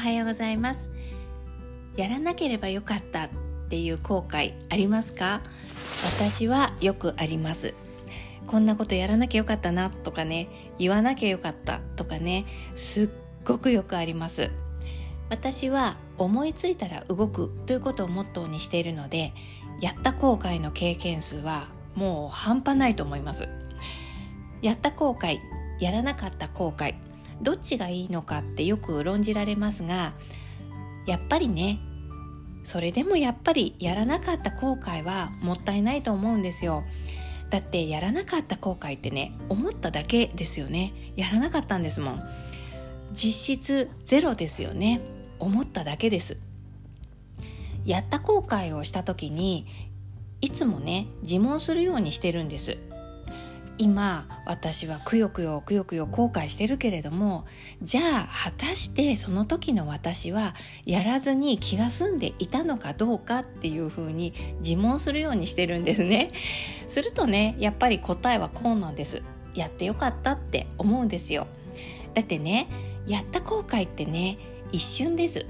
はようございます。やらなければよかったっていう後悔ありますか？私はよくあります。こんなことやらなきゃよかったなとかね言わなきゃよかったとかねすっごくよくあります。私は思いついたら動くということをモットーにしているのでやった後悔の経験数はもう半端ないと思います。やった後悔やらなかった後悔どっちがいいのかってよく論じられますがやっぱりねそれでもやっぱりやらなかった後悔はもったいないと思うんですよ。だってやらなかった後悔ってね思っただけですよね。やらなかったんですもん。実質ゼロですよね。思っただけです。やった後悔をした時にいつもね自問するようにしてるんです。今私はくよくよくよくよ後悔してるけれどもじゃあ果たしてその時の私はやらずに気が済んでいたのかどうかっていうふうに自問するようにしてるんですね。するとねやっぱり答えはこうなんです。やってよかったって思うんですよ。だってねやった後悔ってね一瞬です。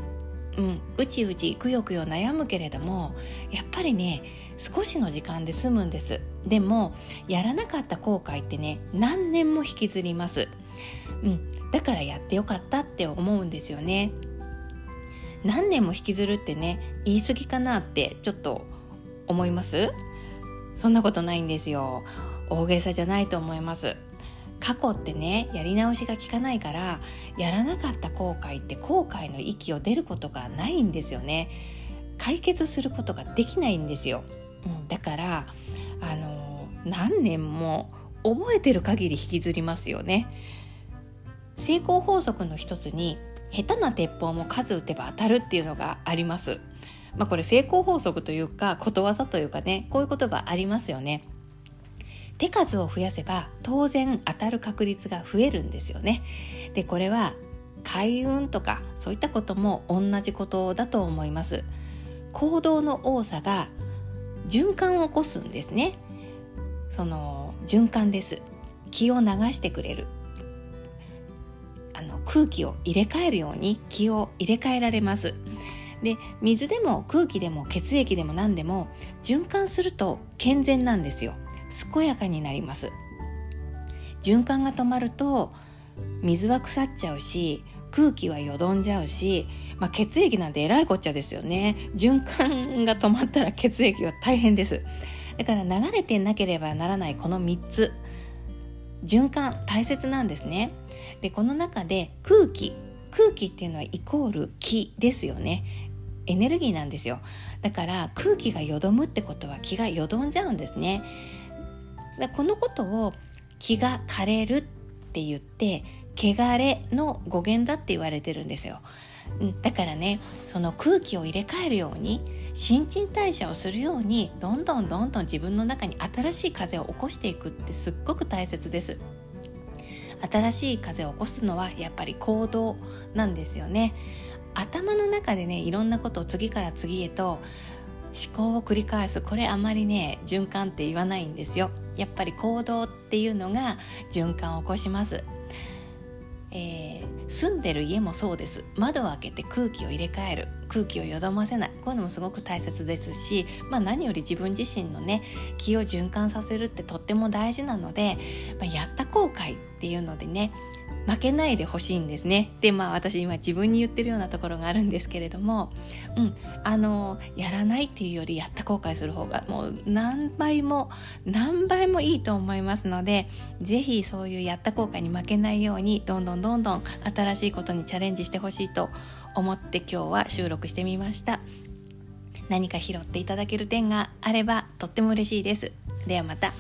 うん、うちうちくよくよ悩むけれどもやっぱりね少しの時間で済むんです。でもやらなかった後悔ってね何年も引きずります、うん、だからやってよかったって思うんですよね。何年も引きずるってね言い過ぎかなってちょっと思います？そんなことないんですよ。大げさじゃないと思います。過去ってねやり直しが効かないからやらなかった後悔って後悔の息を出ることがないんですよね。解決することができないんですよ。うん、だからあの何年も覚えてる限り引きずりますよね。成功法則の一つに下手な鉄砲も数打てば当たるっていうのがあります。まあこれ成功法則というかことわざというかねこういう言葉ありますよね。手数を増やせば当然当たる確率が増えるんですよね。でこれは開運とかそういったことも同じことだと思います。行動の多さが循環を起こすんですね。その循環です。気を流してくれる。あの空気を入れ替えるように気を入れ替えられます。で水でも空気でも血液でも何でも循環すると健全なんですよ。健やかになります。循環が止まると水は腐っちゃうし空気はよどんじゃうし、まあ、血液なんてえらいこっちゃですよね。循環が止まったら血液は大変です。だから流れてなければならないこの3つ。循環大切なんですね。でこの中で空気。空気っていうのはイコール気ですよね。エネルギーなんですよ。だから空気がよどむってことは気がよどんじゃうんですね。このことを気が枯れるって言って汚れの語源だって言われてるんですよ。だからねその空気を入れ替えるように新陳代謝をするようにどんどんどんどん自分の中に新しい風を起こしていくってすっごく大切です。新しい風を起こすのはやっぱり行動なんですよね。頭の中でねいろんなことを次から次へと思考を繰り返す。これあまりね循環って言わないんですよ。やっぱり行動っていうのが循環を起こします。えー、住んでる家もそうです。窓を開けて空気を入れ替える。空気をよどませない。こういうのもすごく大切ですし、まあ、何より自分自身のね気を循環させるってとっても大事なので、まあ、やった後悔っていうのでね負けないでほしいんですね。でまあ私今自分に言ってるようなところがあるんですけれども、うん、あのやらないっていうよりやった後悔する方がもう何倍も何倍もいいと思いますので是非そういうやった後悔に負けないようにどんどんどんどん新しいことにチャレンジしてほしいと思って今日は収録してみました。何か拾っていただける点があればとっても嬉しいです。ではまた。